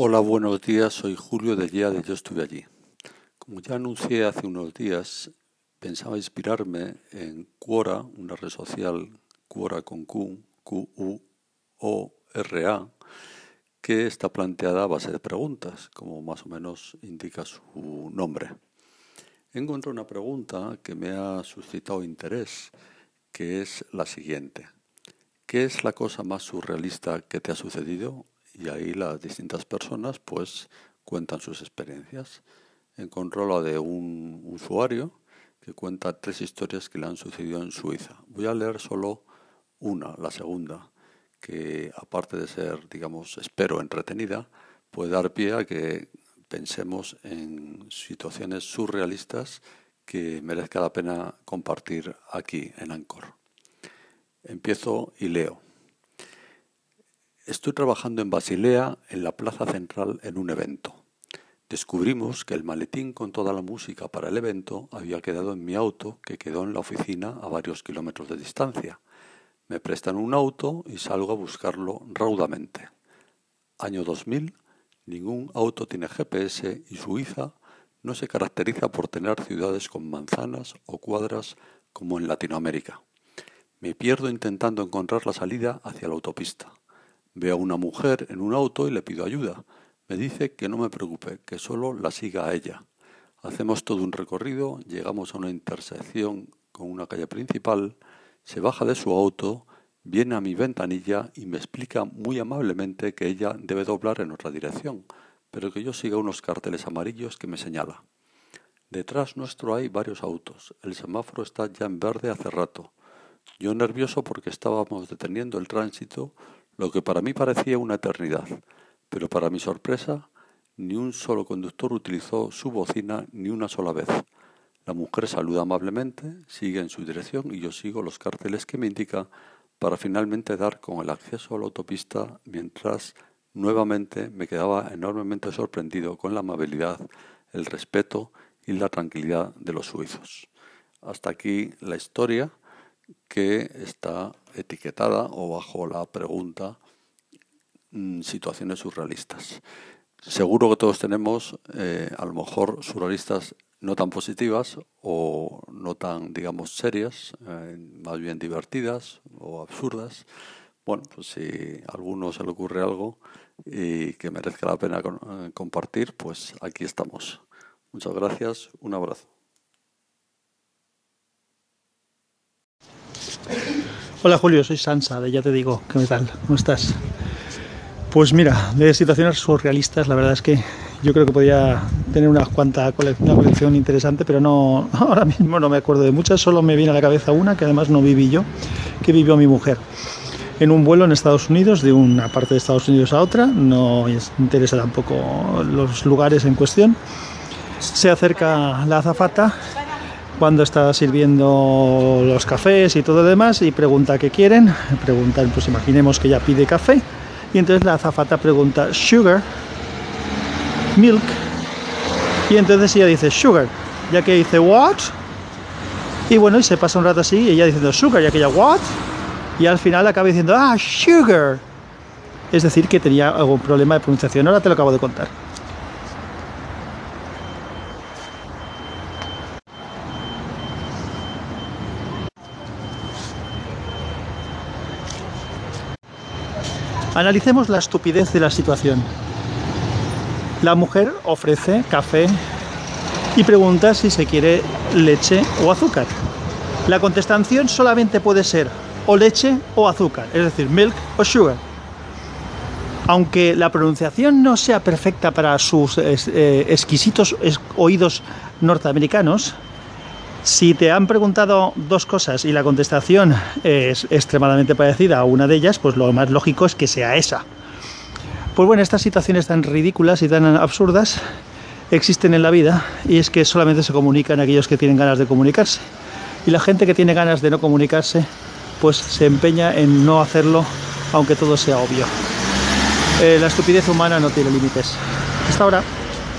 Hola, buenos días. Soy Julio de Guía de Yo Estuve Allí. Como ya anuncié hace unos días, pensaba inspirarme en Quora, una red social, Quora con Q, Q-U-O-R-A, que está planteada a base de preguntas, como más o menos indica su nombre. Encontré una pregunta que me ha suscitado interés, que es la siguiente. ¿Qué es la cosa más surrealista que te ha sucedido y ahí las distintas personas pues cuentan sus experiencias. Encontró la de un usuario que cuenta tres historias que le han sucedido en Suiza. Voy a leer solo una, la segunda, que aparte de ser, digamos, espero entretenida, puede dar pie a que pensemos en situaciones surrealistas que merezca la pena compartir aquí en Ancor. Empiezo y leo. Estoy trabajando en Basilea, en la plaza central, en un evento. Descubrimos que el maletín con toda la música para el evento había quedado en mi auto, que quedó en la oficina a varios kilómetros de distancia. Me prestan un auto y salgo a buscarlo raudamente. Año 2000, ningún auto tiene GPS y Suiza no se caracteriza por tener ciudades con manzanas o cuadras como en Latinoamérica. Me pierdo intentando encontrar la salida hacia la autopista. Veo a una mujer en un auto y le pido ayuda. Me dice que no me preocupe, que solo la siga a ella. Hacemos todo un recorrido, llegamos a una intersección con una calle principal, se baja de su auto, viene a mi ventanilla y me explica muy amablemente que ella debe doblar en otra dirección, pero que yo siga unos carteles amarillos que me señala. Detrás nuestro hay varios autos. El semáforo está ya en verde hace rato. Yo nervioso porque estábamos deteniendo el tránsito, lo que para mí parecía una eternidad, pero para mi sorpresa, ni un solo conductor utilizó su bocina ni una sola vez. La mujer saluda amablemente, sigue en su dirección y yo sigo los carteles que me indica para finalmente dar con el acceso a la autopista mientras nuevamente me quedaba enormemente sorprendido con la amabilidad, el respeto y la tranquilidad de los suizos. Hasta aquí la historia que está etiquetada o bajo la pregunta mm, situaciones surrealistas. Seguro que todos tenemos, eh, a lo mejor, surrealistas no tan positivas o no tan, digamos, serias, eh, más bien divertidas o absurdas. Bueno, pues si a alguno se le ocurre algo y que merezca la pena eh, compartir, pues aquí estamos. Muchas gracias, un abrazo. Hola Julio, soy Sansa de Ya Te Digo, ¿qué tal? ¿Cómo estás? Pues mira, de situaciones surrealistas, la verdad es que yo creo que podía tener una cuanta una colección interesante, pero no ahora mismo no me acuerdo de muchas, solo me viene a la cabeza una que además no viví yo, que vivió mi mujer. En un vuelo en Estados Unidos, de una parte de Estados Unidos a otra, no interesa tampoco los lugares en cuestión. Se acerca la azafata cuando está sirviendo los cafés y todo lo demás y pregunta qué quieren. Preguntan, pues imaginemos que ya pide café y entonces la azafata pregunta sugar, milk y entonces ella dice sugar, ya que dice what y bueno y se pasa un rato así y ella diciendo sugar, ya que ella what y al final acaba diciendo ah sugar. Es decir, que tenía algún problema de pronunciación. Ahora te lo acabo de contar. Analicemos la estupidez de la situación. La mujer ofrece café y pregunta si se quiere leche o azúcar. La contestación solamente puede ser o leche o azúcar, es decir, milk o sugar. Aunque la pronunciación no sea perfecta para sus eh, exquisitos oídos norteamericanos, si te han preguntado dos cosas y la contestación es extremadamente parecida a una de ellas, pues lo más lógico es que sea esa. Pues bueno, estas situaciones tan ridículas y tan absurdas existen en la vida y es que solamente se comunican aquellos que tienen ganas de comunicarse. Y la gente que tiene ganas de no comunicarse, pues se empeña en no hacerlo aunque todo sea obvio. Eh, la estupidez humana no tiene límites. Hasta ahora.